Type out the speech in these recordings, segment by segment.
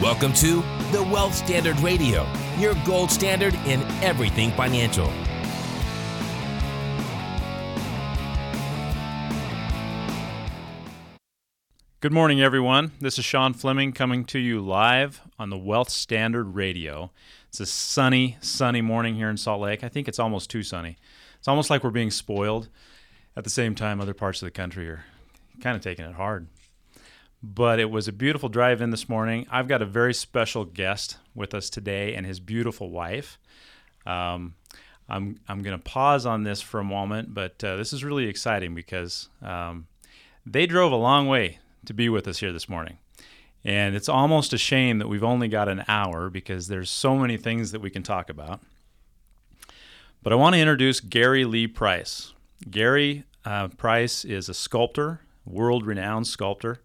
Welcome to the Wealth Standard Radio, your gold standard in everything financial. Good morning, everyone. This is Sean Fleming coming to you live on the Wealth Standard Radio. It's a sunny, sunny morning here in Salt Lake. I think it's almost too sunny. It's almost like we're being spoiled. At the same time, other parts of the country are kind of taking it hard. But it was a beautiful drive in this morning. I've got a very special guest with us today and his beautiful wife. Um, I'm, I'm going to pause on this for a moment, but uh, this is really exciting because um, they drove a long way to be with us here this morning. And it's almost a shame that we've only got an hour because there's so many things that we can talk about. But I want to introduce Gary Lee Price. Gary uh, Price is a sculptor, world renowned sculptor,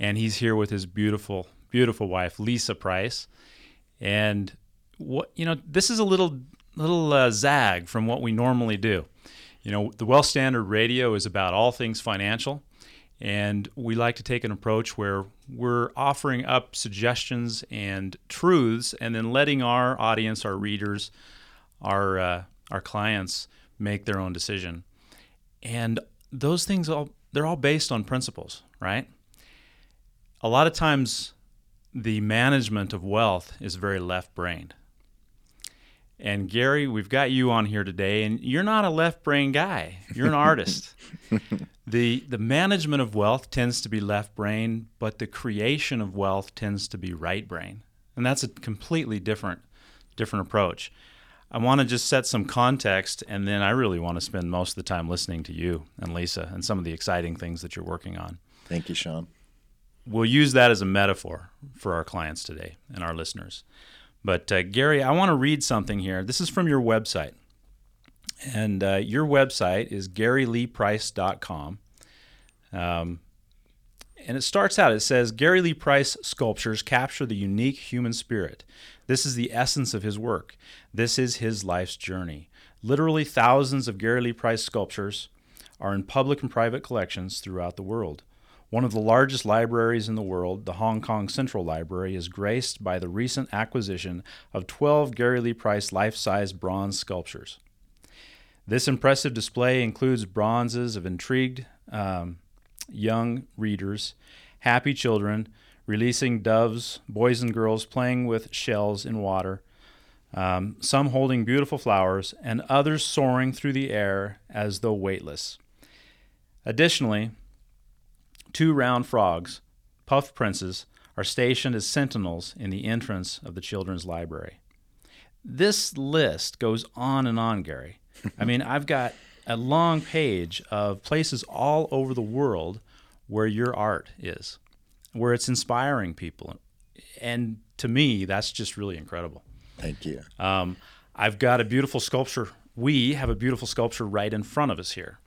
and he's here with his beautiful, beautiful wife, Lisa Price. And what you know, this is a little little uh, zag from what we normally do. You know, the Wealth Standard Radio is about all things financial. And we like to take an approach where we're offering up suggestions and truths and then letting our audience, our readers, our, uh, our clients make their own decision. And those things all they're all based on principles, right? A lot of times the management of wealth is very left-brained. And Gary, we've got you on here today, and you're not a left brain guy. You're an artist. the The management of wealth tends to be left brain, but the creation of wealth tends to be right brain, and that's a completely different different approach. I want to just set some context, and then I really want to spend most of the time listening to you and Lisa and some of the exciting things that you're working on. Thank you, Sean. We'll use that as a metaphor for our clients today and our listeners. But uh, Gary, I want to read something here. This is from your website. And uh, your website is garyleeprice.com. Um, and it starts out, it says Gary Lee Price sculptures capture the unique human spirit. This is the essence of his work. This is his life's journey. Literally, thousands of Gary Lee Price sculptures are in public and private collections throughout the world. One of the largest libraries in the world, the Hong Kong Central Library, is graced by the recent acquisition of 12 Gary Lee Price life size bronze sculptures. This impressive display includes bronzes of intrigued um, young readers, happy children, releasing doves, boys and girls playing with shells in water, um, some holding beautiful flowers, and others soaring through the air as though weightless. Additionally, Two round frogs, puff princes, are stationed as sentinels in the entrance of the children's library. This list goes on and on, Gary. I mean, I've got a long page of places all over the world where your art is, where it's inspiring people. And to me, that's just really incredible. Thank you. Um, I've got a beautiful sculpture. We have a beautiful sculpture right in front of us here.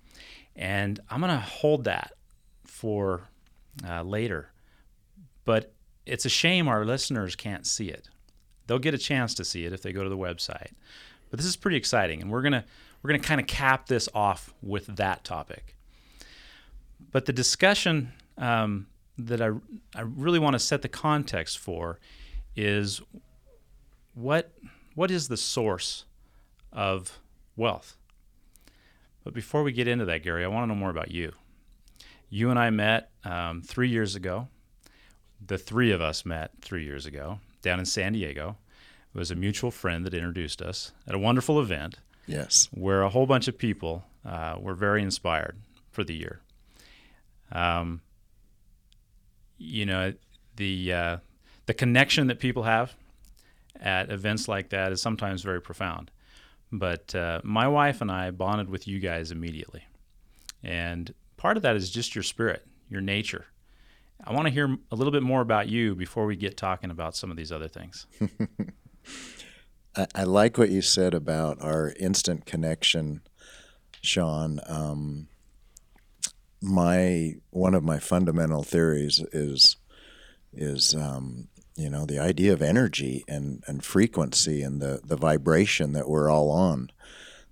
And I'm going to hold that for uh, later. But it's a shame our listeners can't see it. They'll get a chance to see it if they go to the website. But this is pretty exciting, and we're gonna we're gonna kind of cap this off with that topic. But the discussion um, that I I really want to set the context for is what what is the source of wealth. But before we get into that, Gary, I want to know more about you. You and I met um, three years ago. The three of us met three years ago down in San Diego. It was a mutual friend that introduced us at a wonderful event. Yes. Where a whole bunch of people uh, were very inspired for the year. Um, you know, the uh, the connection that people have at events like that is sometimes very profound. But uh, my wife and I bonded with you guys immediately, and part of that is just your spirit, your nature. I want to hear a little bit more about you before we get talking about some of these other things. I, like what you said about our instant connection, Sean. Um, my one of my fundamental theories is is um, you know the idea of energy and, and frequency and the, the vibration that we're all on.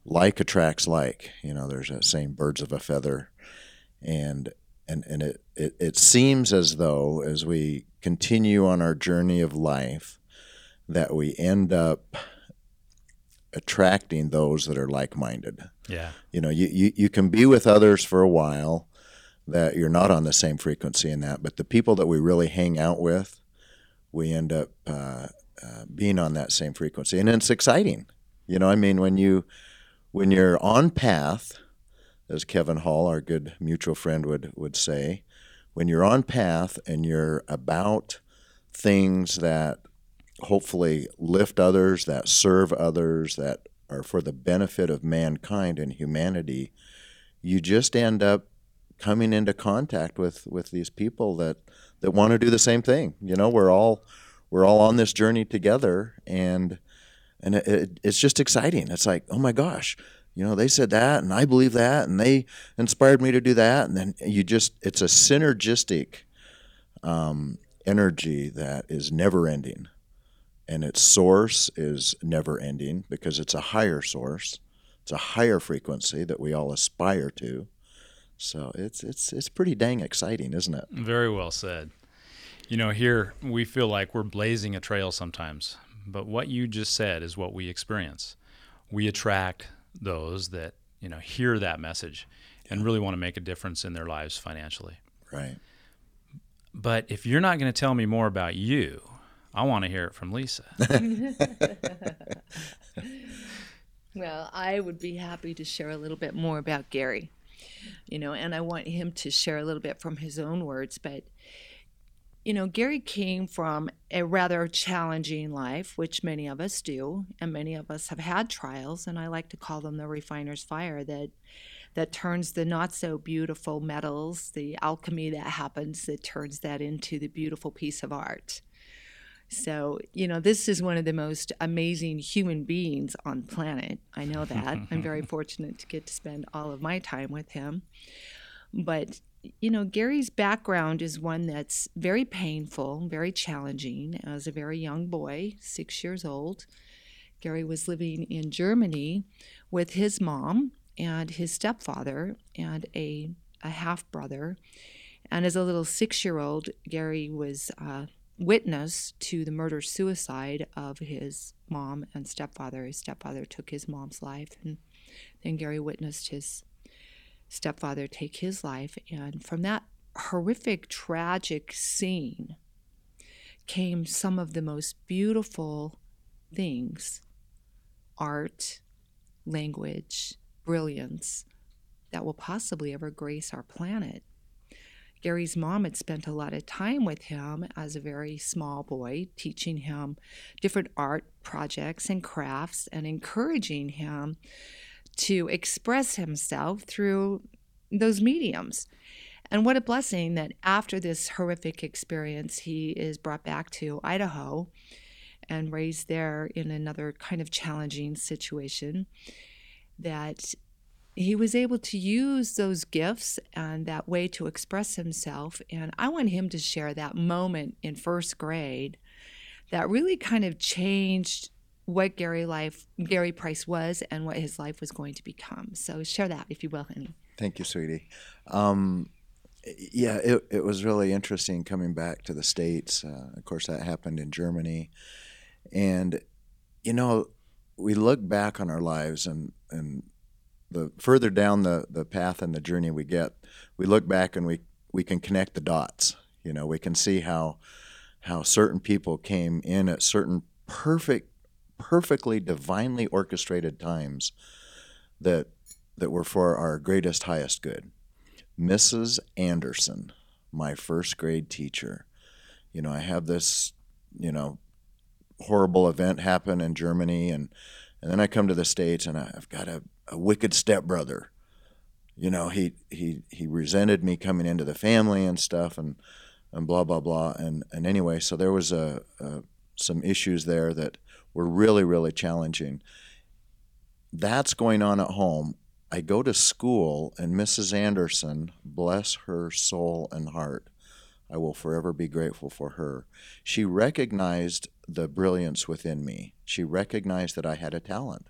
Like attracts like. You know, there's that saying, "Birds of a feather." And and and it it, it seems as though as we continue on our journey of life, that we end up attracting those that are like minded. Yeah. You know, you, you, you can be with others for a while that you're not on the same frequency in that, but the people that we really hang out with, we end up uh, uh, being on that same frequency, and it's exciting. You know, I mean, when you when you're on path, as Kevin Hall, our good mutual friend, would would say, when you're on path and you're about things that hopefully lift others, that serve others, that are for the benefit of mankind and humanity, you just end up coming into contact with with these people that that want to do the same thing. You know, we're all we're all on this journey together, and and it, it, it's just exciting. It's like, oh my gosh, you know, they said that, and I believe that, and they inspired me to do that, and then you just it's a synergistic um, energy that is never ending and its source is never ending because it's a higher source. It's a higher frequency that we all aspire to. So it's it's it's pretty dang exciting, isn't it? Very well said. You know, here we feel like we're blazing a trail sometimes, but what you just said is what we experience. We attract those that, you know, hear that message and really want to make a difference in their lives financially. Right. But if you're not going to tell me more about you, I want to hear it from Lisa. well, I would be happy to share a little bit more about Gary, you know, and I want him to share a little bit from his own words. But, you know, Gary came from a rather challenging life, which many of us do, and many of us have had trials, and I like to call them the refiner's fire that that turns the not so beautiful metals, the alchemy that happens that turns that into the beautiful piece of art. So, you know, this is one of the most amazing human beings on planet. I know that. I'm very fortunate to get to spend all of my time with him. But, you know, Gary's background is one that's very painful, very challenging. As a very young boy, six years old, Gary was living in Germany with his mom and his stepfather and a, a half brother. And as a little six year old, Gary was uh, witness to the murder suicide of his mom and stepfather. His stepfather took his mom's life, and then Gary witnessed his stepfather take his life. And from that horrific, tragic scene came some of the most beautiful things art, language, brilliance that will possibly ever grace our planet. Gary's mom had spent a lot of time with him as a very small boy, teaching him different art projects and crafts and encouraging him to express himself through those mediums. And what a blessing that after this horrific experience, he is brought back to Idaho and raised there in another kind of challenging situation. That he was able to use those gifts and that way to express himself. And I want him to share that moment in first grade that really kind of changed what Gary life Gary Price was and what his life was going to become. So share that, if you will, honey. Thank you, sweetie. Um, yeah, it, it was really interesting coming back to the States. Uh, of course, that happened in Germany. And, you know, we look back on our lives and, and the further down the, the path and the journey we get, we look back and we, we can connect the dots. You know, we can see how how certain people came in at certain perfect, perfectly divinely orchestrated times that that were for our greatest, highest good. Mrs. Anderson, my first grade teacher. You know, I have this, you know, horrible event happen in Germany and and then I come to the States and I've got a a wicked stepbrother. You know, he he he resented me coming into the family and stuff, and and blah blah blah. And and anyway, so there was a, a some issues there that were really really challenging. That's going on at home. I go to school, and Mrs. Anderson, bless her soul and heart, I will forever be grateful for her. She recognized the brilliance within me. She recognized that I had a talent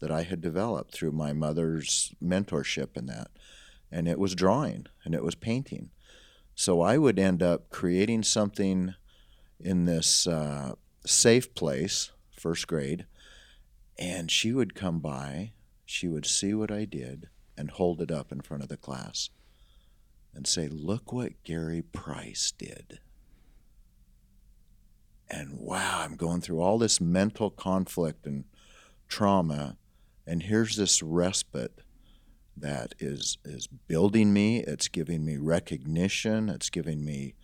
that I had developed through my mother's mentorship in that. And it was drawing and it was painting. So I would end up creating something in this uh, safe place, first grade, and she would come by, she would see what I did, and hold it up in front of the class and say, Look what Gary Price did. And wow, I'm going through all this mental conflict and trauma, and here's this respite that is is building me. It's giving me recognition. It's giving me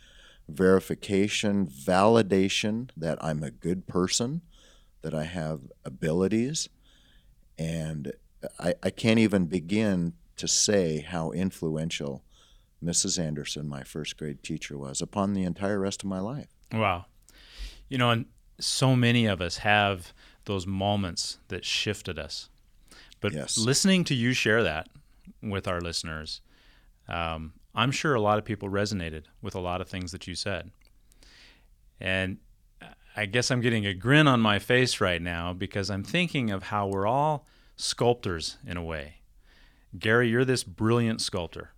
verification, validation that I'm a good person, that I have abilities, and I, I can't even begin to say how influential Mrs. Anderson, my first grade teacher, was upon the entire rest of my life. Wow. You know, and so many of us have those moments that shifted us. But Yes. listening to you share that with our listeners, um, I'm sure a lot of people resonated with a lot of things that you said. And I guess I'm getting a grin on my face right now because I'm thinking of how we're all sculptors in a way. Gary, you're this brilliant sculptor.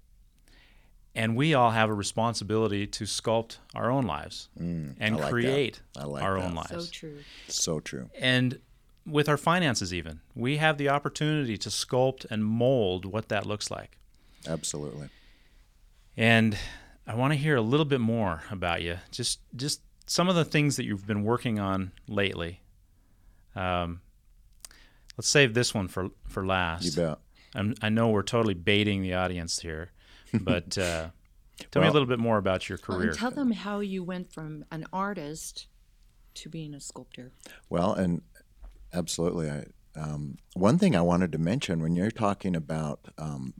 And we all have a responsibility to sculpt our own lives and Mm, I like that. create I like our that. own lives. So true. So true. And with our finances, even, we have the opportunity to sculpt and mold what that looks like. Absolutely. And I want to hear a little bit more about you. Just, just some of the things that you've been working on lately. Um, let's save this one for for last. You bet. I'm, I know we're totally baiting the audience here, but uh, tell me a little bit more about your career. and tell them how you went from an artist to being a sculptor. Well, and absolutely. I, um, one thing I wanted to mention when you're talking about um,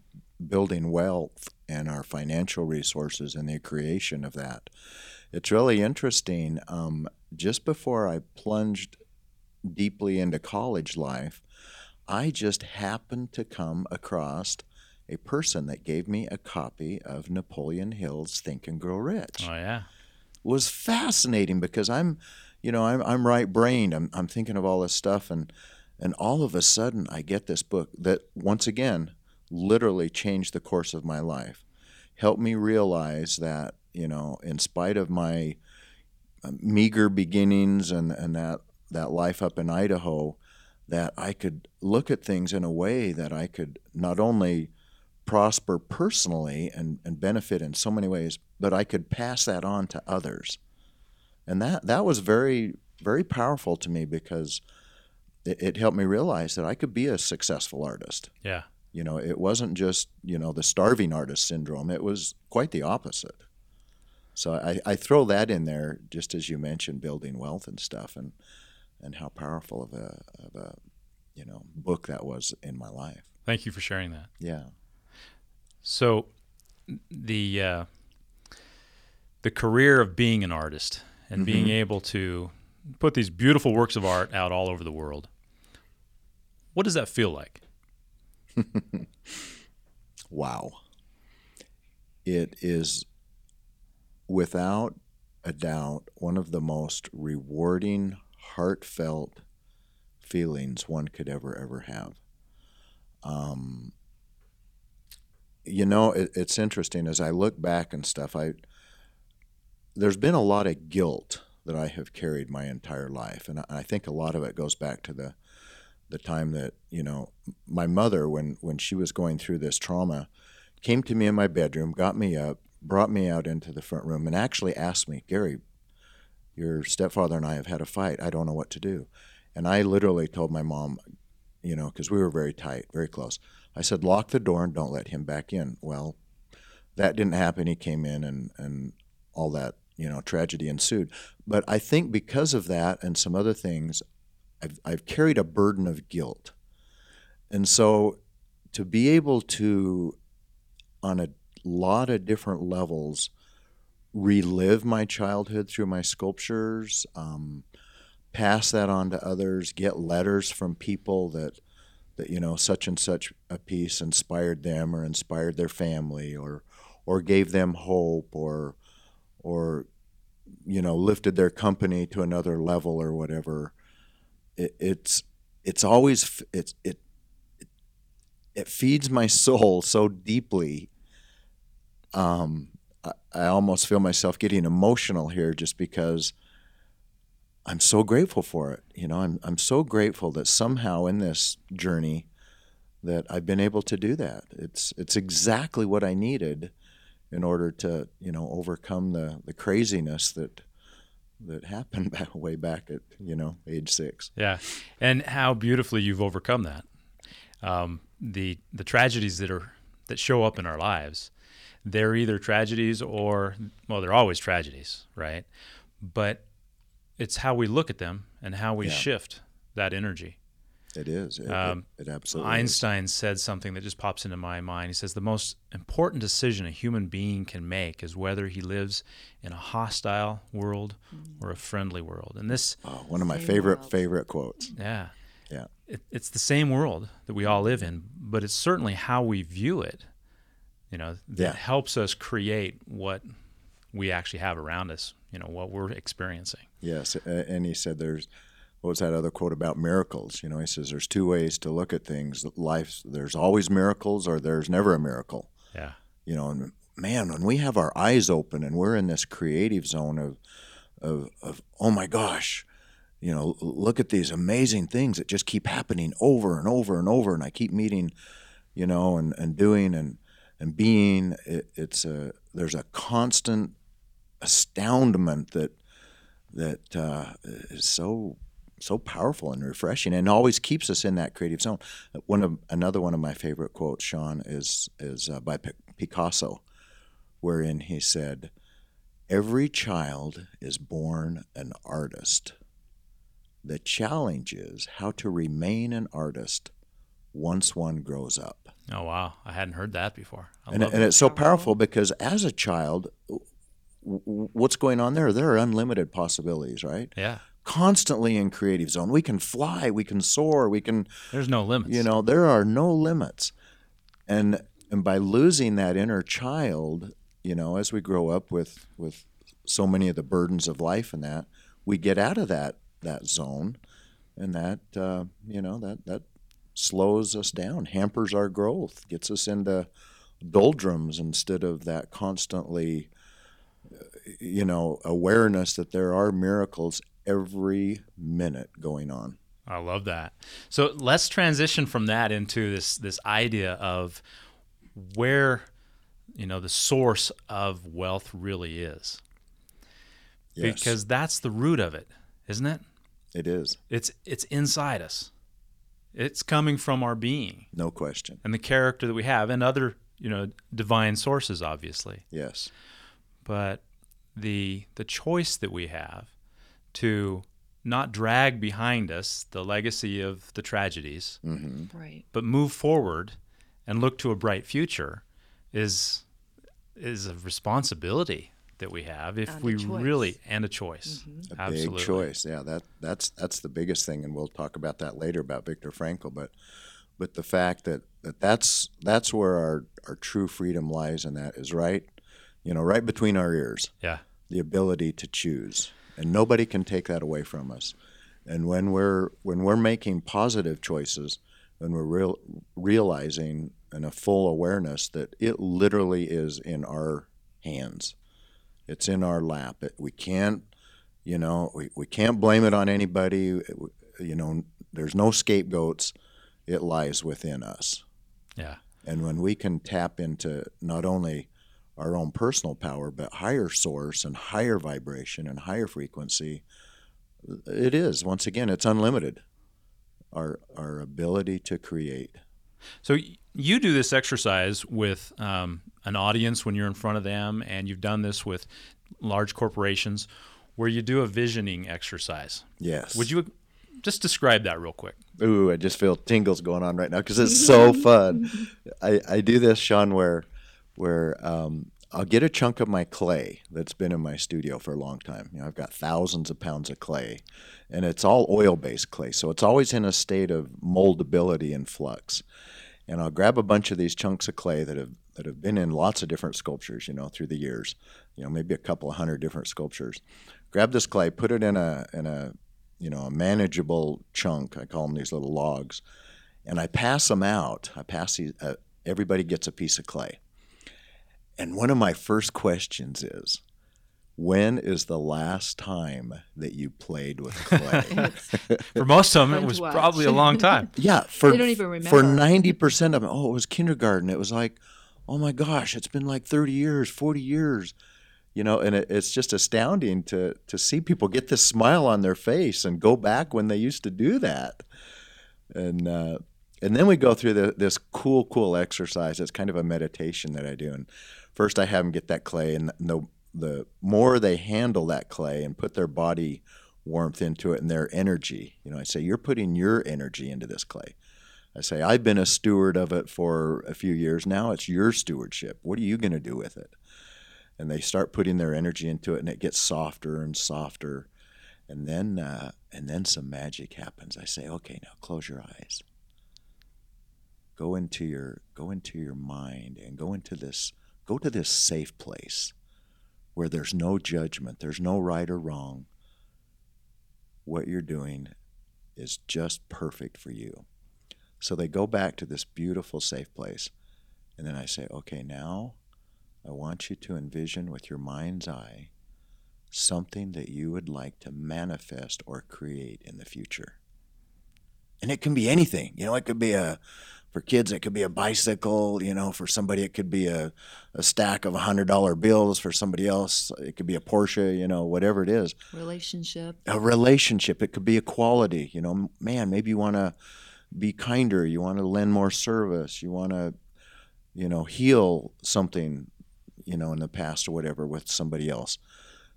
building wealth and our financial resources and the creation of that, it's really interesting. Um, just before I plunged deeply into college life, I just happened to come across a person that gave me a copy of Napoleon Hill's Think and Grow Rich oh yeah, was fascinating because I'm, you know, I'm, I'm right brained. I'm, I'm thinking of all this stuff, and and all of a sudden I get this book that once again literally changed the course of my life, helped me realize that you know, in spite of my uh, meager beginnings and and that that life up in Idaho, that I could look at things in a way that I could not only prosper personally and, and benefit in so many ways, but I could pass that on to others. And that, that was very, very powerful to me because it, it helped me realize that I could be a successful artist. yeah. You know, it wasn't just, you know, the starving artist syndrome, it was quite the opposite. So I, I throw that in there just as you mentioned building wealth and stuff and, and how powerful of a, of a, you know, book that was in my life. Thank you for sharing that. Yeah. So, the uh, the career of being an artist and being able to put these beautiful works of art out all over the world. What does that feel like? Wow. It is without a doubt one of the most rewarding, heartfelt feelings one could ever, ever have. Um, you know, it, it's interesting as I look back and stuff. I there's been a lot of guilt that I have carried my entire life, and I, I think a lot of it goes back to the the time that you know my mother when when she was going through this trauma came to me in my bedroom got me up brought me out into the front room and actually asked me gary your stepfather and i have had a fight. I don't know what to do. And i literally told my mom you know because we were very tight very close. I said lock the door and don't let him back in. Well that didn't happen. He came in and and all that you know tragedy ensued. But i think because of that and some other things I've, I've carried a burden of guilt. And so to be able to, on a lot of different levels, relive my childhood through my sculptures, um, pass that on to others, get letters from people that, that, you know, such and such a piece inspired them or inspired their family or, or gave them hope or, or, you know, lifted their company to another level or whatever. It, it's it's always it's it it feeds my soul so deeply um I, I almost feel myself getting emotional here just because I'm so grateful for it. You know, I'm I'm so grateful that somehow in this journey that I've been able to do that. It's it's exactly what I needed in order to you know overcome the the craziness that that happened back way back at you know age six. Yeah, and how beautifully you've overcome that. Um, the the tragedies that are that show up in our lives, they're either tragedies or well, they're always tragedies, right? But it's how we look at them and how we Yeah. shift that energy. It is. It, Um, it, it absolutely. is. Einstein said something that just pops into my mind. He says the most important decision a human being can make is whether he lives in a hostile world or a friendly world. And this, Oh, one of my favorite world. favorite quotes. yeah, Yeah. it, it's the same world that we all live in, but it's certainly how we view it. You know, that Yeah. helps us create what we actually have around us. You know, what we're experiencing. Yes, and he said there's what was that other quote about miracles? You know, he says there's two ways to look at things. Life, there's always miracles, or there's never a miracle. Yeah, You know, and man, when we have our eyes open and we're in this creative zone of, of, of oh my gosh, you know, look at these amazing things that just keep happening over and over and over, and I keep meeting, you know, and, and doing and and being. It, it's a there's a constant astoundment that that uh, is so so powerful and refreshing, and always keeps us in that creative zone. One of another one of my favorite quotes, Sean, is is uh, by P- Picasso, wherein he said, "Every child is born an artist. The challenge is how to remain an artist once one grows up." Oh wow, I hadn't heard that before. I and, and it's so powerful because as a child what's going on there? There are unlimited possibilities right? Yeah, constantly in creative zone. We can fly. We can soar. We can there's no limits. you know there are no limits. And and by losing that inner child you know as we grow up with with so many of the burdens of life and that we get out of that that zone and that uh, you know that that slows us down hampers our growth gets us into doldrums instead of that constantly uh, you know awareness that there are miracles every minute going on I love that. So let's transition from that into this this idea of where you know the source of wealth really is. yes Because that's the root of it, isn't it? it is It's it's inside us. It's coming from our being. No question. And the character that we have and other, you know, divine sources obviously. yes. But the the choice that we have to not drag behind us the legacy of the tragedies hmm Right. but move forward and look to a bright future is is a responsibility that we have if And we choice. really and a choice. Mm-hmm. A absolutely. big choice. Yeah that that's that's the biggest thing and we'll talk about that later about Viktor Frankl but but the fact that, that that's that's where our our true freedom lies and that is right you know right between our ears. Yeah. The ability to choose and nobody can take that away from us. And when we're when we're making positive choices when we're real, realizing in a full awareness that it literally is in our hands it's in our lap. It, we can't you know we, we can't blame it on anybody. It- you know there's no scapegoats. It lies within us. Yeah. And when we can tap into not only our own personal power, but higher source and higher vibration and higher frequency, it is. Once again it's unlimited. Our our ability to create. so you do this exercise with um, an audience when you're in front of them and you've done this with large corporations where you do a visioning exercise Yes. would you just describe that real quick Ooh, I just feel tingles going on right now because it's so fun. I, I do this, Sean, where where um, I'll get a chunk of my clay that's been in my studio for a long time. You know, I've got thousands of pounds of clay, and it's all oil-based clay, so it's always in a state of moldability and flux. And I'll grab a bunch of these chunks of clay that have that have been in lots of different sculptures, you know, through the years. You know, maybe a couple of hundred different sculptures. Grab this clay, put it in a in a you know, a manageable chunk. I call them these little logs, and I pass them out. I pass these. Uh, everybody gets a piece of clay, and one of my first questions is, when is the last time that you played with clay? For most of them, it was probably a long time. yeah, for They don't even for ninety percent of them. Oh, it was kindergarten. It was like, oh my gosh, it's been like thirty years, forty years. You know, and it, it's just astounding to to see people get this smile on their face and go back when they used to do that. And uh, and then we go through the, this cool, cool exercise. It's kind of a meditation that I do. And first, I have them get that clay, and the the more they handle that clay and put their body warmth into it and their energy, you know, I say you're putting your energy into this clay. I say I've been a steward of it for a few years. Now it's your stewardship. What are you going to do with it? And they start putting their energy into it, and it gets softer and softer. And then, uh, and then some magic happens. I say, okay, now close your eyes go into your go into your mind and go into this go to this safe place where there's no judgment there's no right or wrong what you're doing is just perfect for you so they go back to this beautiful safe place. And then i say okay now i want you to envision with your mind's eye something that you would like to manifest or create in the future. And it can be anything. You know it could be a for kids it could be a bicycle. You know for somebody it could be a, a stack of hundred dollar bills. For somebody else it could be a porsche you know whatever it is. Relationship. a relationship. It could be a quality you know man maybe you want to be kinder. You want to lend more service. You want to you know heal something you know in the past or whatever with somebody else.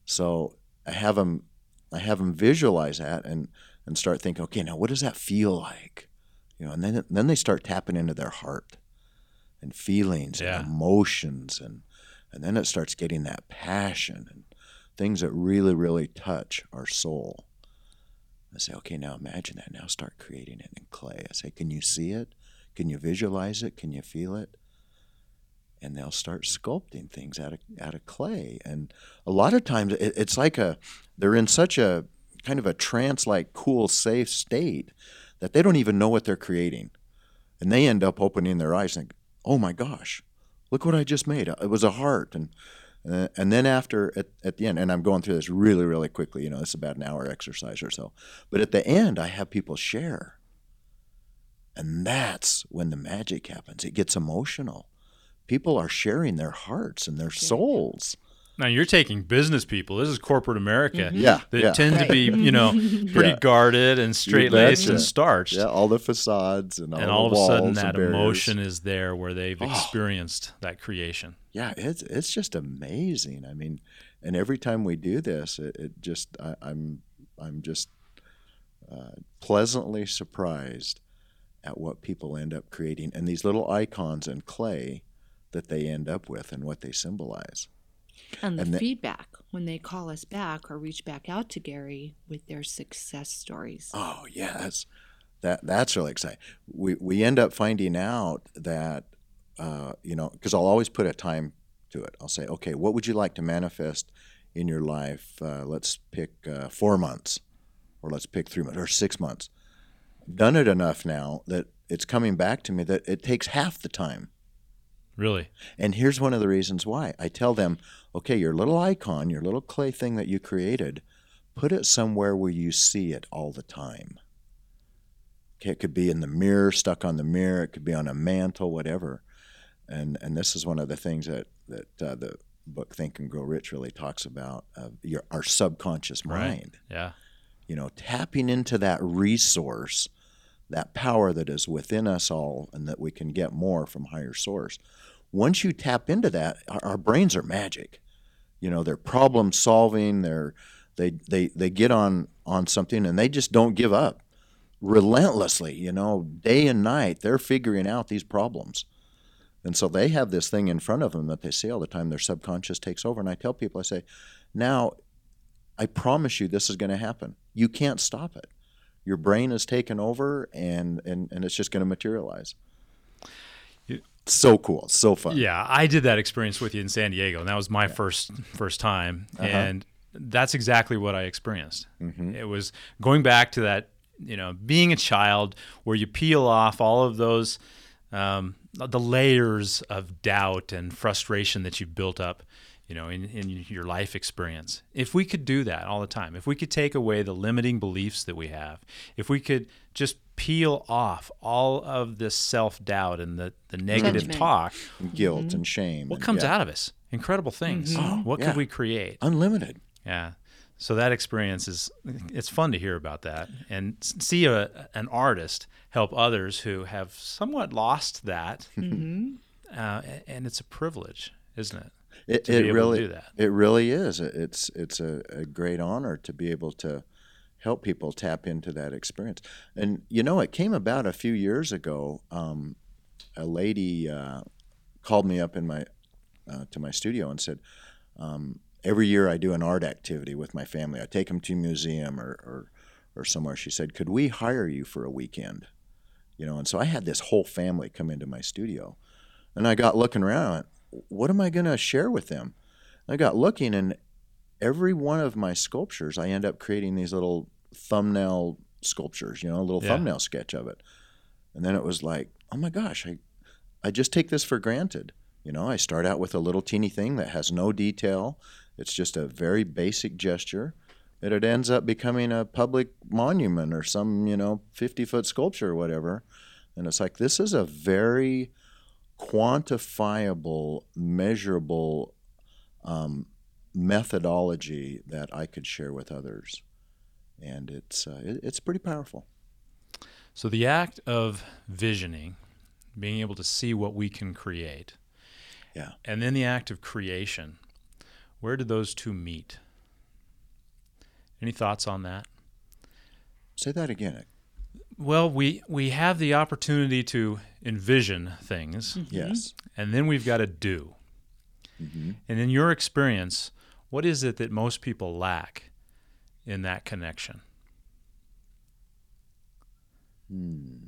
So i have them i have them visualize that and and start thinking okay now what does that feel like? You know and then then they start tapping into their heart and feelings Yeah. and emotions and and then it starts getting that passion and things that really really touch our soul i say okay now imagine that. Now start creating it in clay. I say can you see it? Can you visualize it? Can you feel it? And they'll start sculpting things out of out of clay. And a lot of times it, it's like a they're in such a kind of a trance like cool safe state that they don't even know what they're creating. And they end up opening their eyes and think oh my gosh look what i just made. It was a heart. And uh, and then after at, at the end and i'm going through this really really quickly you know it's about an hour exercise or so. But at the end i have people share. And that's when the magic happens. It gets emotional. People are sharing their hearts and their souls Now you're taking business people. This is corporate America. Yeah, That yeah. tend to be, you know, pretty Yeah. guarded and straight laced and starched. yeah all the facades and all, and the all of a sudden that emotion is there where they've Oh. experienced that creation. yeah it's it's just amazing i mean and every time we do this it, it just I, i'm i'm just uh, pleasantly surprised at what people end up creating and these little icons in clay that they end up with and what they symbolize And the And the- feedback when they call us back or reach back out to Gary with their success stories. Oh yeah, that's that that's really exciting. We we end up finding out that uh, you know because I'll always put a time to it. I'll say, okay, what would you like to manifest in your life? Uh, let's pick uh, four months, or let's pick three months, or six months. Done it enough now that it's coming back to me that it takes half the time. Really? And here's one of the reasons why. I tell them, okay, your little icon, your little clay thing that you created, put it somewhere where you see it all the time. Okay, it could be in the mirror, stuck on the mirror, it could be on a mantle, whatever. And and this is one of the things that that uh, the book Think and Grow Rich really talks about uh, your our subconscious Right. mind Yeah. you know, tapping into that resource, that power that is within us all, and that we can get more from higher source. Once you tap into that, our, our brains are magic. You know, they're problem solving. They're they they they get on on something, and they just don't give up relentlessly. You know, day and night, they're figuring out these problems. And so they have this thing in front of them that they see all the time. Their subconscious takes over. And I tell people, I say, now I promise you this is going to happen. You can't stop it. Your brain is taken over and, and, and it's just going to materialize. So cool. So fun. Yeah, I did that experience with you in San Diego, and that was my first first time, Uh-huh. and that's exactly what I experienced. Mm-hmm. It was going back to that, you know, being a child where you peel off all of those um, the layers of doubt and frustration that you've built up you know, in, in your life experience. If we could do that all the time, if we could take away the limiting beliefs that we have, if we could just peel off all of this self doubt and the, the negative Judgment. talk, And guilt mm-hmm. and shame. what and- comes yeah. out of us? Incredible things. Mm-hmm. Oh, what yeah. could we create? Unlimited. Yeah. So that experience is it's fun to hear about that and see a, an artist help others who have somewhat lost that. Mm-hmm. Uh, and it's a privilege, isn't it? It, to be it able to really, do that. it really is. It's it's a, a great honor to be able to help people tap into that experience. And you know, it came about a few years ago. Um, a lady uh, called me up in my uh, to my studio and said, um, "Every year I do an art activity with my family. I take them to a museum or, or or somewhere." She said, "Could we hire you for a weekend?" You know, and so I had this whole family come into my studio, and I got looking around. What am I going to share with them? I got looking, and every one of my sculptures, I end up creating these little thumbnail sculptures, you know, a little Yeah. thumbnail sketch of it. And then it was like, oh my gosh, I, I just take this for granted. You know, I start out with a little teeny thing that has no detail. It's just a very basic gesture. And it ends up becoming a public monument or some, you know, 50 foot sculpture or whatever. And it's like, this is a very quantifiable, measurable um, methodology that I could share with others. And it's, uh, it, it's pretty powerful. So the act of visioning, being able to see what we can create, Yeah. and then the act of creation, where do those two meet? Any thoughts on that? Say that again. Well, we we have the opportunity to envision things, Yes. and then we've got to do. hmm And in your experience, what is it that most people lack in that connection? Hmm.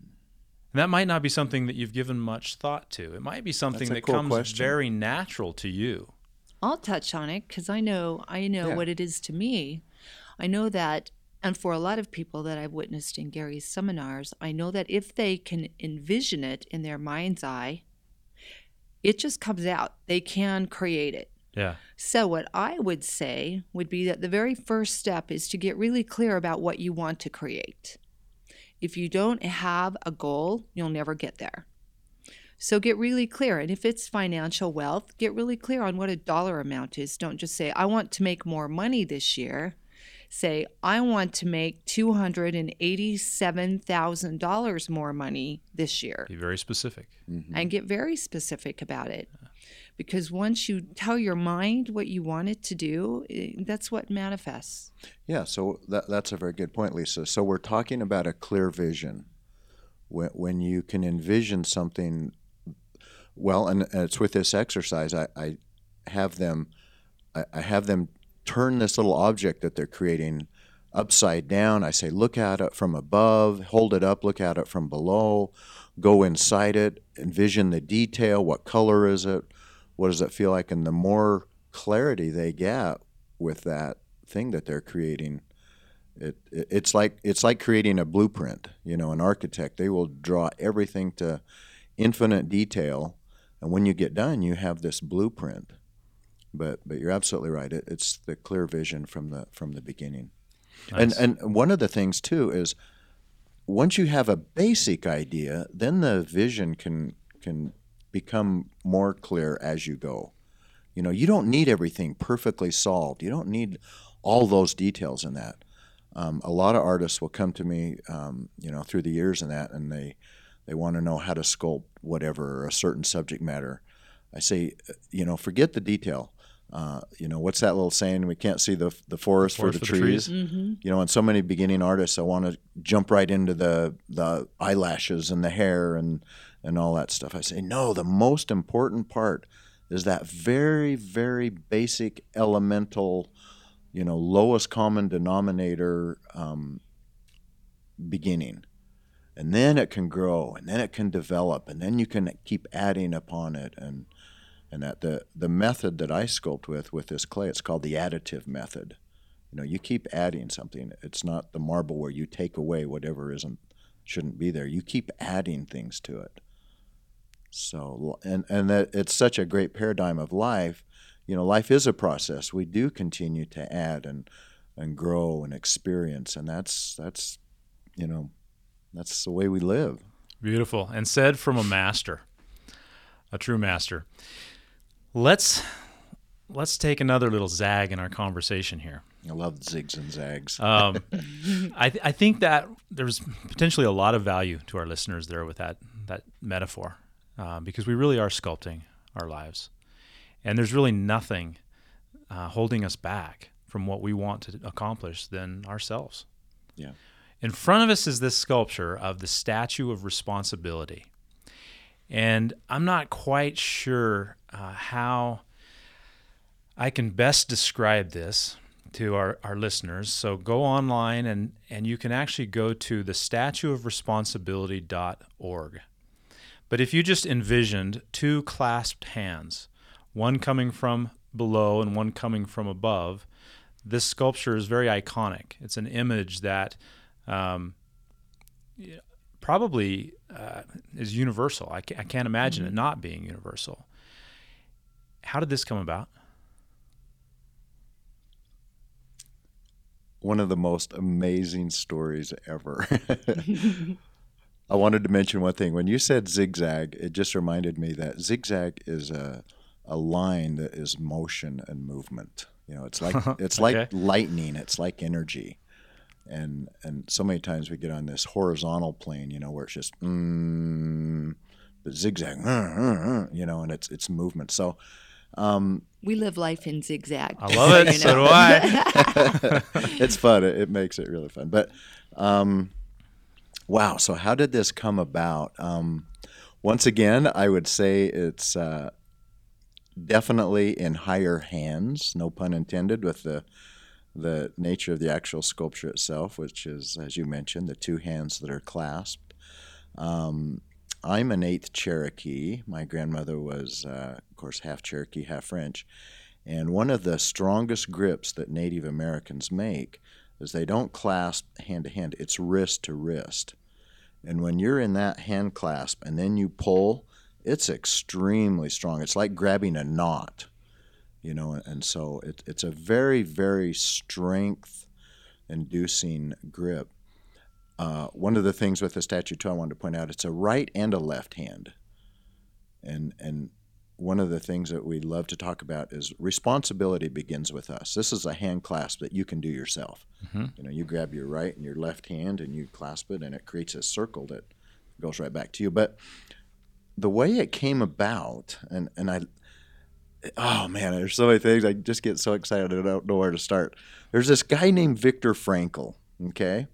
And that might not be something that you've given much thought to. It might be something that cool comes question. very natural to you. I'll touch on it because I know I know Yeah. what it is to me. I know that, and for a lot of people that I've witnessed in Gary's seminars, I know that if they can envision it in their mind's eye, it just comes out. They can create it. Yeah. So, what I would say would be that the very first step is to get really clear about what you want to create. If you don't have a goal, you'll never get there. So, get really clear. And if it's financial wealth, get really clear on what a dollar amount is. Don't just say, I want to make more money this year. Say, I want to make $287,000 more money this year Be very specific. Mm-hmm. and get very specific about it. Because once you tell your mind what you want it to do, that's what manifests. Yeah, so that, that's a very good point, Lisa. So we're talking about a clear vision. When, when you can envision something, well, and it's with this exercise, I, I have them, I, I have them turn this little object that they're creating upside down. I say, look at it from above, hold it up, look at it from below, go inside it, envision the detail. What color is it? What does it feel like? And the more clarity they get with that thing that they're creating, it, it it's like it's like creating a blueprint. You know, an architect they will draw everything to infinite detail, and when you get done, you have this blueprint. But but you're absolutely right. It, it's the clear vision from the from the beginning. Nice. And and one of the things too is once you have a basic idea, then the vision can can become more clear as you go. You know, you don't need everything perfectly solved. You don't need all those details in that. Um, a lot of artists will come to me, um, you know, through the years and that, and they they want to know how to sculpt whatever or a certain subject matter. I say, uh, you know, forget the detail. Uh, you know, what's that little saying? We can't see the the forest, Forest for the for the trees. trees. Mm-hmm. You know, and so many beginning artists, I want to jump right into the the eyelashes and the hair and and all that stuff. I say, no, the most important part is that very very basic elemental, you know, lowest common denominator um, beginning, and then it can grow, and then it can develop, and then you can keep adding upon it and and that the the method that I sculpt with with this clay, it's called the additive method. You know, you keep adding something. It's not the marble where you take away whatever isn't shouldn't be there. You keep adding things to it, So, and and that it's such a great paradigm of life. You know, life is a process. We do continue to add and and grow and experience, and that's that's you know that's the way we live. Beautiful, and said from a master, a true master. Let's let's take another little zag in our conversation here. I love zigs and zags. Um, I, th- I think that there's potentially a lot of value to our listeners there with that that metaphor, uh, because we really are sculpting our lives, and there's really nothing uh, holding us back from what we want to accomplish than ourselves. Yeah. In front of us is this sculpture of the statue of responsibility, and I'm not quite sure uh, how I can best describe this to our, our listeners. So go online and, and you can actually go to the statueofresponsibility.org. But if you just envisioned two clasped hands, one coming from below and one coming from above, this sculpture is very iconic. It's an image that um, probably uh, is universal. I, ca- I can't imagine mm-hmm. it not being universal. How did this come about? one of the most amazing stories ever. I wanted to mention one thing. When you said zigzag, it just reminded me that zigzag is a a line that is motion and movement. You know, it's like it's okay. like lightning. It's like energy, and and so many times we get on this horizontal plane, you know, where it's just mm, but zigzag, you know, and it's it's movement. So um, we live life in zigzag. I love it. So, do I. it's fun. It, it, makes it really fun. But um, wow. So how did this come about? Um, once again, I would say it's uh, definitely in higher hands. No pun intended. With the the nature of the actual sculpture itself, which is, as you mentioned, the two hands that are clasped. Um, I'm an eighth Cherokee. My grandmother was, uh, of course, half Cherokee, half French. And one of the strongest grips that Native Americans make is they don't clasp hand to hand, it's wrist to wrist. And when you're in that hand clasp and then you pull, it's extremely strong. It's like grabbing a knot, you know, and so it, it's a very, very strength inducing grip. Uh, one of the things with the statue too, I wanted to point out, it's a right and a left hand, and and one of the things that we love to talk about is responsibility begins with us. This is a hand clasp that you can do yourself. Mm-hmm. You know, you grab your right and your left hand and you clasp it, and it creates a circle that goes right back to you. But the way it came about, and and I, oh man, there's so many things. I just get so excited I don't know where to start. There's this guy named Viktor Frankl. Okay,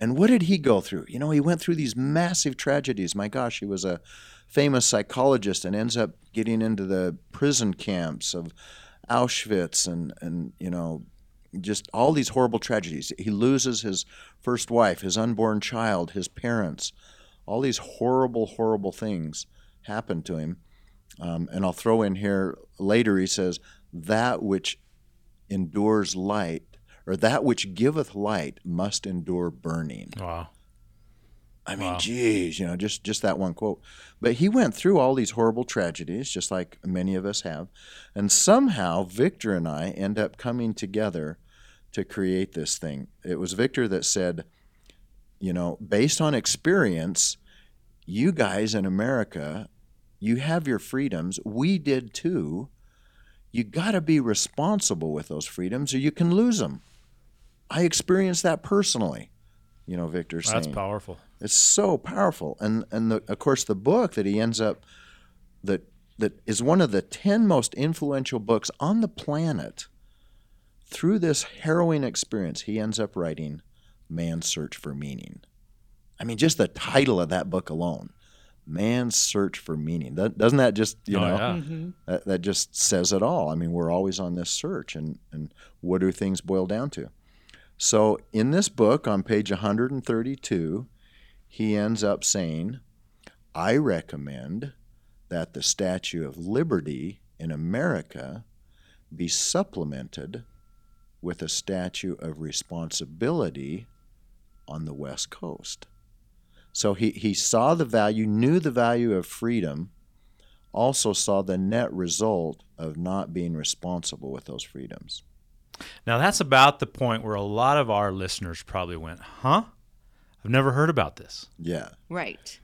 and what did he go through? You know, he went through these massive tragedies. My gosh, he was a famous psychologist and ends up getting into the prison camps of Auschwitz and, and you know, just all these horrible tragedies. He loses his first wife, his unborn child, his parents. All these horrible, horrible things happen to him. Um, and I'll throw in here later, he says, that which endures light or that which giveth light must endure burning. Wow. I mean, wow. geez, you know, just just that one quote. But he went through all these horrible tragedies, just like many of us have, and somehow Viktor and I end up coming together to create this thing. It was Viktor that said, you know, based on experience, you guys in America, you have your freedoms. We did too. You got to be responsible with those freedoms, or you can lose them. I experienced that personally. You know, saying that's powerful. It's so powerful, and and the, of course the book that he ends up that that is one of the ten most influential books on the planet. Through this harrowing experience, he ends up writing "Man's Search for Meaning." I mean, just the title of that book alone, "Man's Search for Meaning." That, doesn't that just you oh, know yeah. mm-hmm. that, that just says it all? I mean, we're always on this search, and and what do things boil down to? So in this book, on page 132, he ends up saying, I recommend that the Statue of Liberty in America be supplemented with a statue of responsibility on the West Coast. So he, he saw the value, knew the value of freedom also saw the net result of not being responsible with those freedoms. Now, that's about the point where a lot of our listeners probably went, huh? I've never heard about this. Yeah. Right.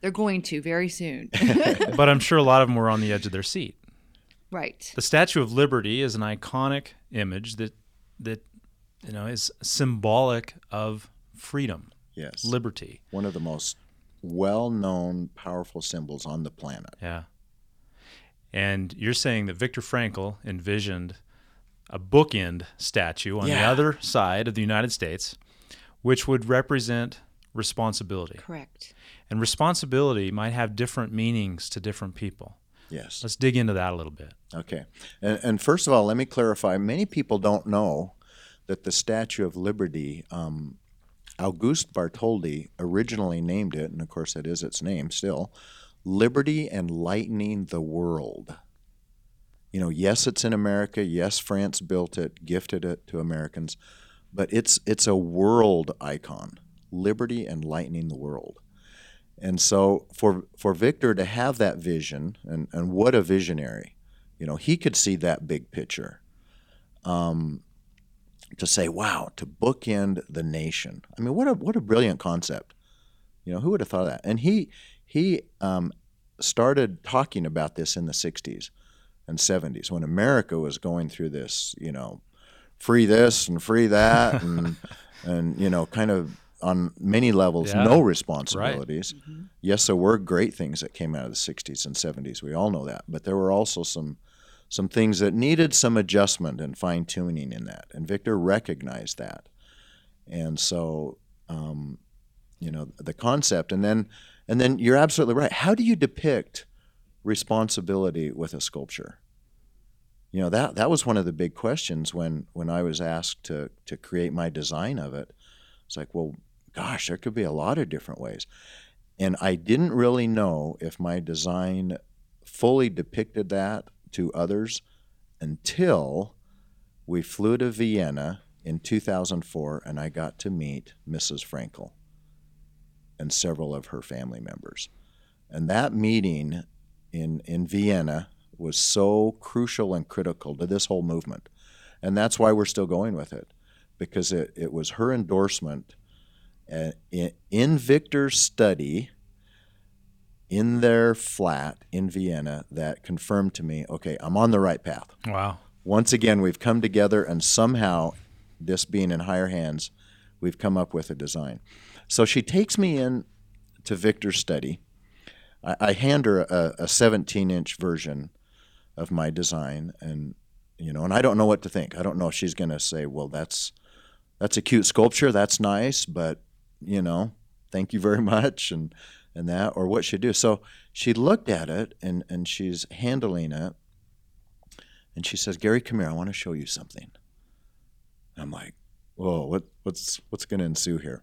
They're going to very soon. but I'm sure a lot of them were on the edge of their seat. right. The Statue of Liberty is an iconic image that that you know is symbolic of freedom, Yes. liberty. One of the most well known, powerful symbols on the planet. Yeah. And you're saying that Viktor Frankl envisioned a bookend statue on the other side of the United States, which would represent responsibility. Correct. And responsibility might have different meanings to different people. Yes. Let's dig into that a little bit. Okay. And, and first of all, let me clarify many people don't know that the Statue of Liberty, um, Auguste Bartholdi originally named it, and of course that is its name still, Liberty Enlightening the World. You know, yes, it's in America. Yes, France built it, gifted it to Americans, but it's it's a world icon. Liberty enlightening the world. And so for for Viktor to have that vision, and, and what a visionary, you know, he could see that big picture. Um, to say, wow, to bookend the nation. I mean, what a what a brilliant concept. You know, who would have thought of that? And he he um, started talking about this in the '60s and '70s when America was going through this, you know, free this and free that, and and you know, kind of on many levels, Yeah. no responsibilities. Yes, there were great things that came out of the '60s and '70s. We all know that, but there were also some some things that needed some adjustment and fine tuning in that. And Viktor recognized that. And so, um, you know, the concept, and then, and then you're absolutely right. How do you depict responsibility with a sculpture? You know, that, that was one of the big questions when, when I was asked to, to create my design of it. It's like, well, gosh, there could be a lot of different ways. And I didn't really know if my design fully depicted that to others until we flew to Vienna in 2004 and I got to meet Mrs. Frankl and several of her family members. And that meeting in, in Vienna was so crucial and critical to this whole movement. And that's why we're still going with it, because it, it was her endorsement uh, in, in Viktor's study in their flat in Vienna that confirmed to me, okay, I'm on the right path. Wow. Once again, we've come together, and somehow, this being in higher hands, we've come up with a design. So she takes me in to Viktor's study. I, I hand her a, a 17 inch version of my design, and you know, and I don't know what to think. I don't know if she's going to say, "Well, that's that's a cute sculpture, that's nice, but you know, thank you very much," and and that, or what she do. So she looked at it, and and she's handling it, and she says, "Gary, come here. I want to show you something." I'm like, "Whoa, what what's what's going to ensue here?"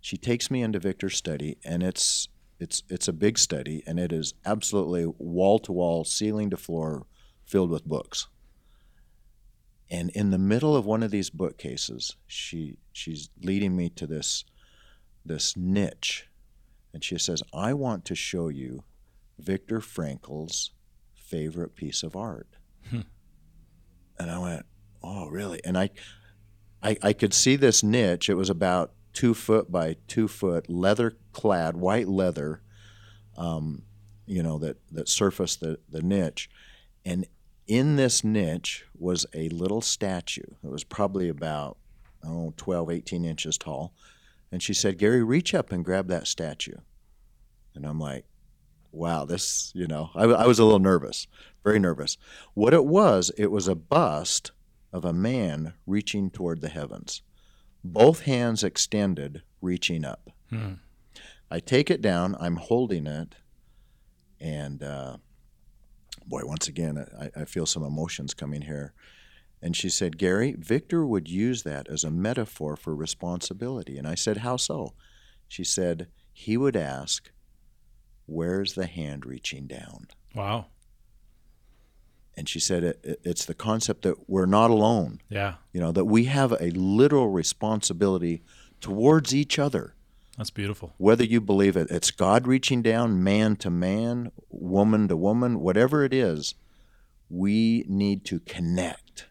She takes me into Viktor's study, and it's it's it's a big study, and it is absolutely wall to wall, ceiling to floor, filled with books. And in the middle of one of these bookcases, she she's leading me to this this niche, and she says, "I want to show you Viktor Frankl's favorite piece of art." Hmm. And I went, "Oh, really?" And I, I, I could see this niche. It was about two foot by two foot, leather clad, white leather, um, you know, that that surfaced the the niche, and in this niche was a little statue. It was probably about oh 12, 18 inches tall, and she said, "Gary, reach up and grab that statue," and I'm like. Wow, this, you know, I, I was a little nervous, very nervous. What it was, it was a bust of a man reaching toward the heavens, both hands extended, reaching up. Hmm. I take it down, I'm holding it, and uh, boy, once again, I, I feel some emotions coming here. And she said, Gary, Viktor would use that as a metaphor for responsibility. And I said, How so? She said, He would ask, Where's the hand reaching down? Wow. And she said, it, it- It's the concept that we're not alone. Yeah. You know, that we have a literal responsibility towards each other. That's beautiful. Whether you believe it, it's God reaching down, man to man, woman to woman, whatever it is, we need to connect.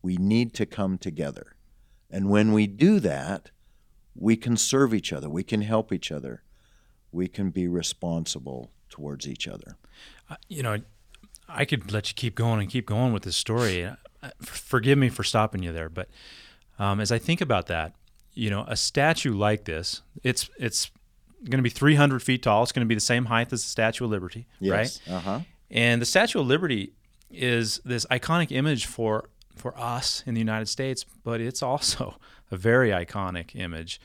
We need to come together. And when we do that, we can serve each other, we can help each other, we can be responsible towards each other. Uh, you know, I could let you keep going and keep going with this story. Uh, forgive me for stopping you there, but um, as I think about that, you know, a statue like this, it's it's going to be 300 feet tall. It's going to be the same height as the Statue of Liberty, Yes. right? Uh huh. And the Statue of Liberty is this iconic image for for us in the United States, but it's also a very iconic image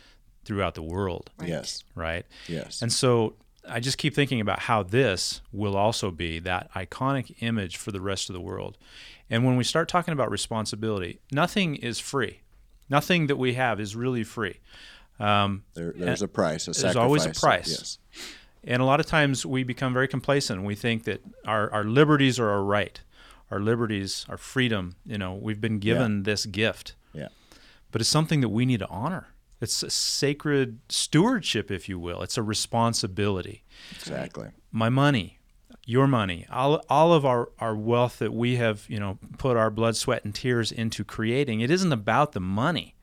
throughout the world, Yes. right? Yes. And so I just keep thinking about how this will also be that iconic image for the rest of the world. And when we start talking about responsibility, nothing is free. Nothing that we have is really free. Um, there, there's a price. A there's always a price. Yes. and a lot of times we become very complacent. We think that our, our liberties are our right, our liberties, our freedom. You know, we've been given this gift, Yeah. but it's something that we need to honor. It's a sacred stewardship, if you will. It's a responsibility. Exactly. My money, your money, all, all of our, our wealth that we have, you know, put our blood, sweat, and tears into creating, it isn't about the money.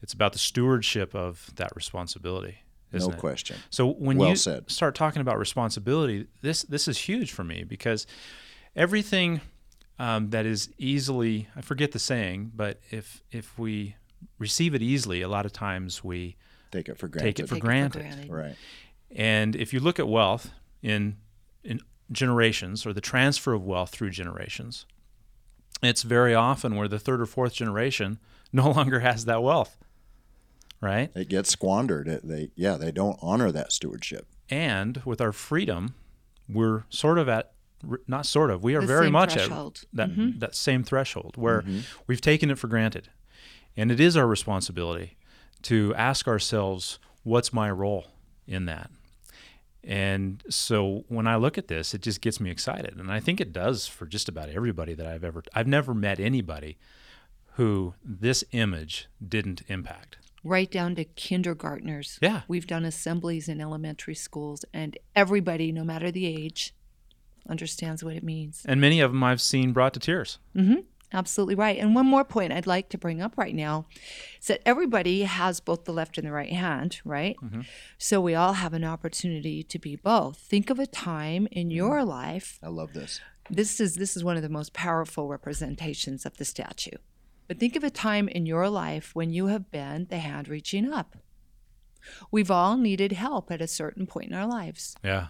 It's about the stewardship of that responsibility. Isn't no it? question. So when Well you said. start talking about responsibility, this this is huge for me because everything um, that is easily I forget the saying, but if if we receive it easily, a lot of times we Take it for granted. take it for Take granted. Right. And if you look at wealth in in generations or the transfer of wealth through generations, it's very often where the third or fourth generation no longer has that wealth, right? It gets squandered. It, they yeah, they don't honor that stewardship. and with our freedom, we're sort of at not sort of we are The very much threshold. at that mm-hmm. that same threshold where mm-hmm. we've taken it for granted, and it is our responsibility to ask ourselves, what's my role in that? And so when I look at this, it just gets me excited, and I think it does for just about everybody that I've ever. I've never met anybody who this image didn't impact. right down to kindergartners. Yeah. We've done assemblies in elementary schools, and everybody, no matter the age, understands what it means. And many of them I've seen brought to tears. Mm-hmm. Absolutely right. And one more point I'd like to bring up right now is that everybody has both the left and the right hand, right? Mm-hmm. So we all have an opportunity to be both. Think of a time in mm-hmm. your life. I love this. This is this is one of the most powerful representations of the statue. But think of a time in your life when you have been the hand reaching up. We've all needed help at a certain point in our lives. Yeah.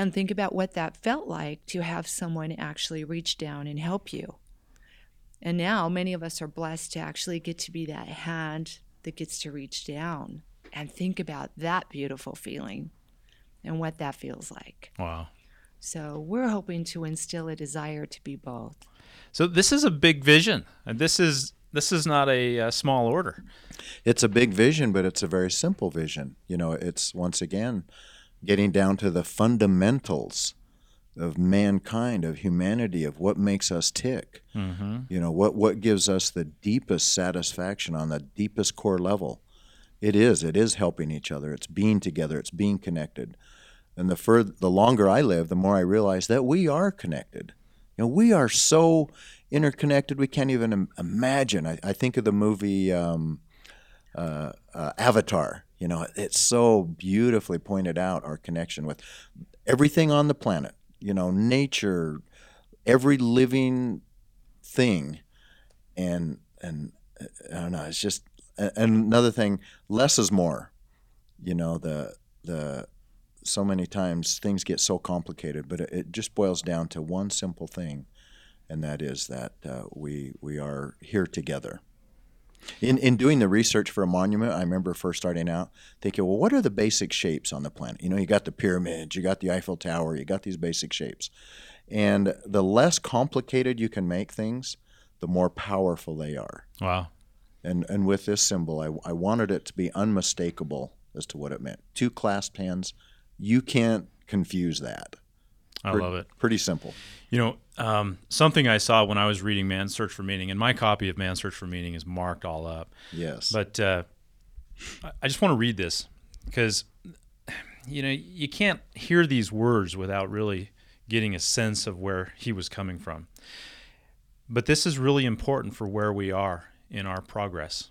And think about what that felt like to have someone actually reach down and help you. And now many of us are blessed to actually get to be that hand that gets to reach down and think about that beautiful feeling and what that feels like. Wow. So we're hoping to instill a desire to be both. So this is a big vision, and this is this is not a, uh small order. It's a big vision, but it's a very simple vision. You know, it's once again getting down to the fundamentals of mankind, of humanity, of what makes us tick. Mm-hmm. You know, what what gives us the deepest satisfaction on the deepest core level. It is. It is helping each other. It's being together. It's being connected. And the further, the longer I live, the more I realize that we are connected. You know, we are so interconnected. We can't even im- imagine. I, I think of the movie um, uh, uh, Avatar. You know, it's so beautifully pointed out our connection with everything on the planet. You know, nature, every living thing, and and I don't know. It's just and another thing. Less is more. You know, the the so many times things get so complicated, but it, it just boils down to one simple thing, and that is that uh, we we are here together. In in doing the research for a monument, I remember first starting out thinking, well, what are the basic shapes on the planet? You know, you got the pyramids, you got the Eiffel Tower, you got these basic shapes, and the less complicated you can make things, the more powerful they are. Wow. And and with this symbol, I, I wanted it to be unmistakable as to what it meant. Two clasped hands, you can't confuse that. I Pre- love it. Pretty simple. You know, um, something I saw when I was reading Man's Search for Meaning, and my copy of Man's Search for Meaning is marked all up. Yes. But uh, I just want to read this because you know you can't hear these words without really getting a sense of where he was coming from. But this is really important for where we are in our progress.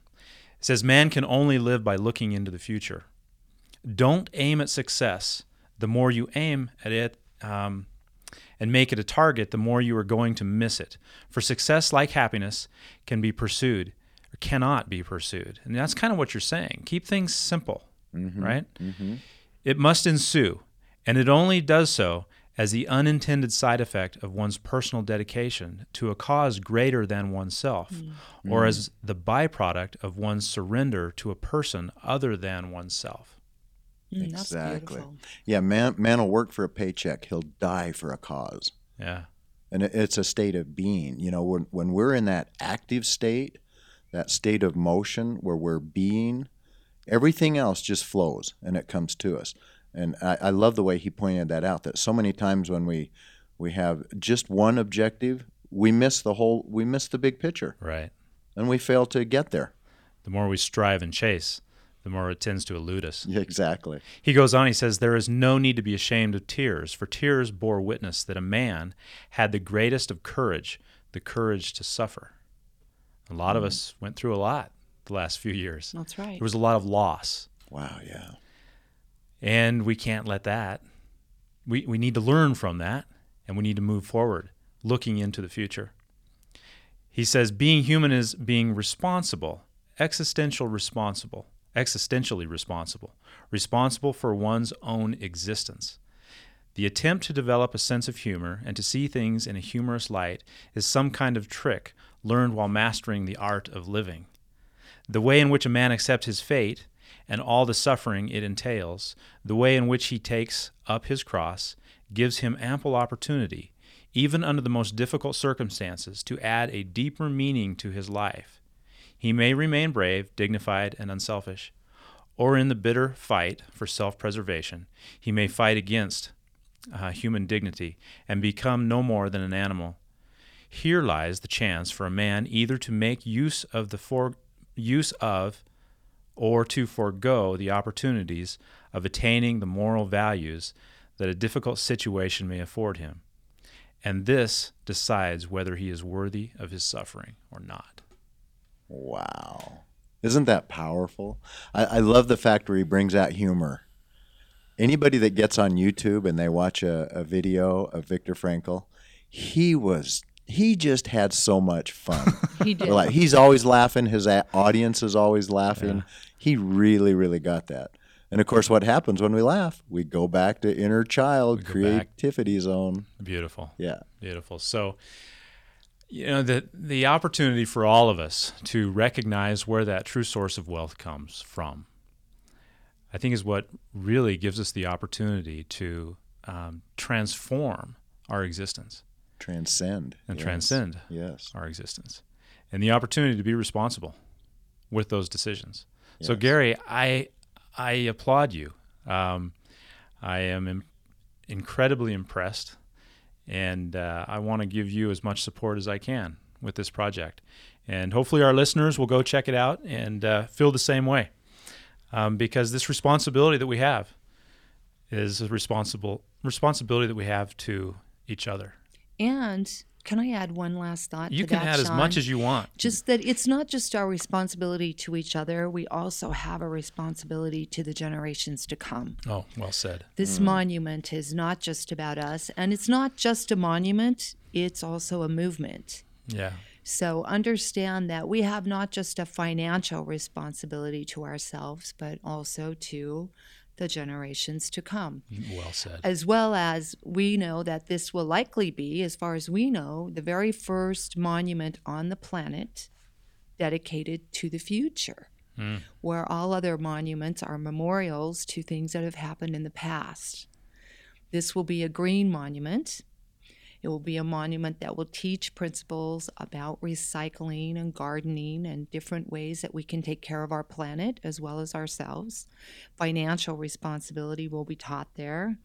It says, Man can only live by looking into the future. Don't aim at success. The more you aim at it um, and make it a target, the more you are going to miss it. For success, like happiness, can be pursued or cannot be pursued. And that's kind of what you're saying. Keep things simple, mm-hmm. right? Mm-hmm. It must ensue, and it only does so as the unintended side effect of one's personal dedication to a cause greater than oneself, mm. or as the byproduct of one's surrender to a person other than oneself. Mm, exactly. Yeah, man, man will work for a paycheck. He'll die for a cause. Yeah. And it's a state of being. You know, when, when we're in that active state, that state of motion where we're being, everything else just flows and it comes to us. And I, I love the way he pointed that out. That so many times when we we have just one objective, we miss the whole. We miss the big picture. Right. And we fail to get there. The more we strive and chase, the more it tends to elude us. Yeah, exactly. He goes on, he says, There is no need to be ashamed of tears, for tears bore witness that a man had the greatest of courage, the courage to suffer. A lot mm. of us went through a lot the last few years. That's right. There was a lot of loss. Wow, yeah. And we can't let that. We, we need to learn from that and we need to move forward, looking into the future. He says being human is being responsible, existential responsible, existentially responsible, responsible for one's own existence. The attempt to develop a sense of humor and to see things in a humorous light is some kind of trick learned while mastering the art of living. The way in which a man accepts his fate and all the suffering it entails, the way in which he takes up his cross, gives him ample opportunity, even under the most difficult circumstances, to add a deeper meaning to his life. He may remain brave, dignified, and unselfish, or in the bitter fight for self preservation, he may fight against uh, human dignity and become no more than an animal. Here lies the chance for a man either to make use of the for, use of or to forego the opportunities of attaining the moral values that a difficult situation may afford him. And this decides whether he is worthy of his suffering or not. Wow. Isn't that powerful? I, I love the fact where he brings out humor. Anybody that gets on YouTube and they watch a, a video of Viktor Frankl, he was he just had so much fun. he did. Like he's always laughing. His audience is always laughing. Yeah. He really, really got that. And of course, what happens when we laugh? We go back to inner child creativity back. zone. Beautiful. Yeah. Beautiful. So, you know, the the opportunity for all of us to recognize where that true source of wealth comes from, I think, is what really gives us the opportunity to um, transform our existence, transcend, and yes. transcend yes. our existence, and the opportunity to be responsible with those decisions. So Gary, I I applaud you. Um, I am Im- incredibly impressed, and uh, I want to give you as much support as I can with this project. And hopefully, our listeners will go check it out and uh, feel the same way, um, because this responsibility that we have is a responsible responsibility that we have to each other. And can I add one last thought? You can that, add Sean? as much as you want. Just that it's not just our responsibility to each other, we also have a responsibility to the generations to come. Oh, well said. This mm. monument is not just about us, and it's not just a monument, it's also a movement. Yeah. So understand that we have not just a financial responsibility to ourselves, but also to the generations to come. Well said. As well as we know that this will likely be, as far as we know, the very first monument on the planet dedicated to the future, mm. where all other monuments are memorials to things that have happened in the past. This will be a green monument it will be a monument that will teach principles about recycling and gardening and different ways that we can take care of our planet as well as ourselves. Financial responsibility will be taught there.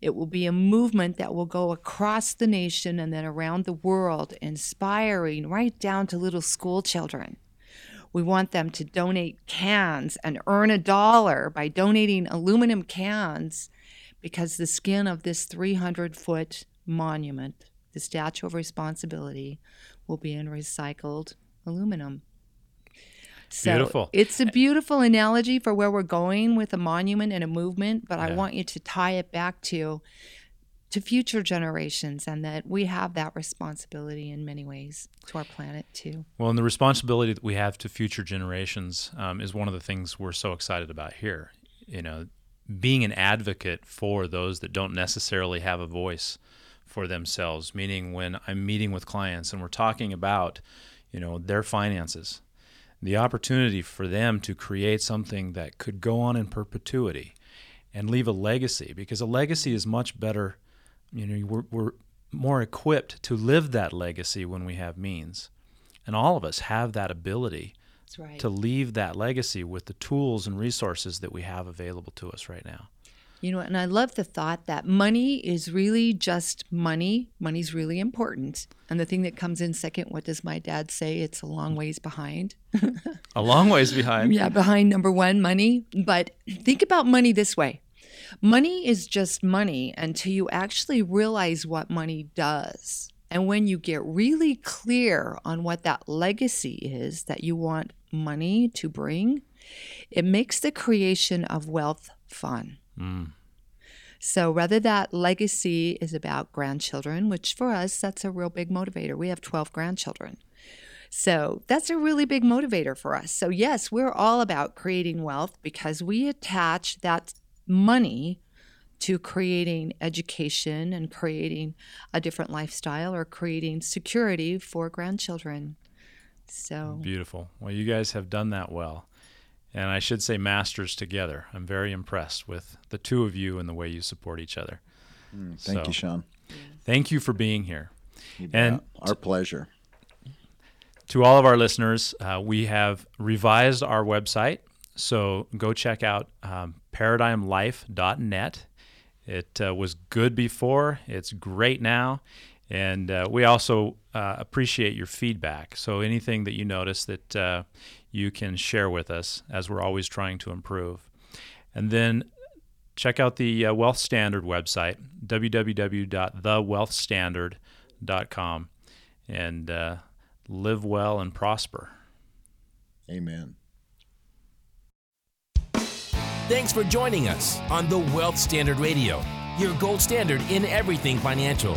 It will be a movement that will go across the nation and then around the world, inspiring right down to little school children We want them to donate cans and earn a dollar by donating aluminum cans because the skin of this 300 foot monument, the Statue of Responsibility, will be in recycled aluminum. So Beautiful. It's a beautiful analogy for where we're going with a monument and a movement, but I want you to tie it back to to future generations and that we have that responsibility in many ways to our planet too. Well, and the responsibility that we have to future generations um, is one of the things we're so excited about here. You know, being an advocate for those that don't necessarily have a voice for themselves, meaning when I'm meeting with clients and we're talking about, you know, their finances, the opportunity for them to create something that could go on in perpetuity and leave a legacy, because a legacy is much better. You know, we're, we're more equipped to live that legacy when we have means. And all of us have that ability right. to leave that legacy with the tools and resources that we have available to us right now. You know, and I love the thought that money is really just money. Money's really important. And the thing that comes in second, what does my dad say? It's a long ways behind. A long ways behind. Yeah, behind number one, money. But think about money this way money is just money until you actually realize what money does. And when you get really clear on what that legacy is that you want money to bring, it makes the creation of wealth fun. Mm. So, whether that legacy is about grandchildren, which for us, that's a real big motivator. We have 12 grandchildren. So, that's a really big motivator for us. So, yes, we're all about creating wealth because we attach that money to creating education and creating a different lifestyle or creating security for grandchildren. So, Beautiful. Well, you guys have done that well. And I should say, masters together. I'm very impressed with the two of you and the way you support each other. Thank So- you, Sean. Thank you for being here. You And bet. our pleasure. to all of our listeners, uh, we have revised our website. So go check out um, paradigmlife.net. It uh, was good before, it's great now. And uh, we also uh, appreciate your feedback. So anything that you notice that uh, you can share with us as we're always trying to improve. And then check out the uh, Wealth Standard website, www.thewealthstandard.com, and uh, live well and prosper. Amen. Thanks for joining us on the Wealth Standard Radio, your gold standard in everything financial.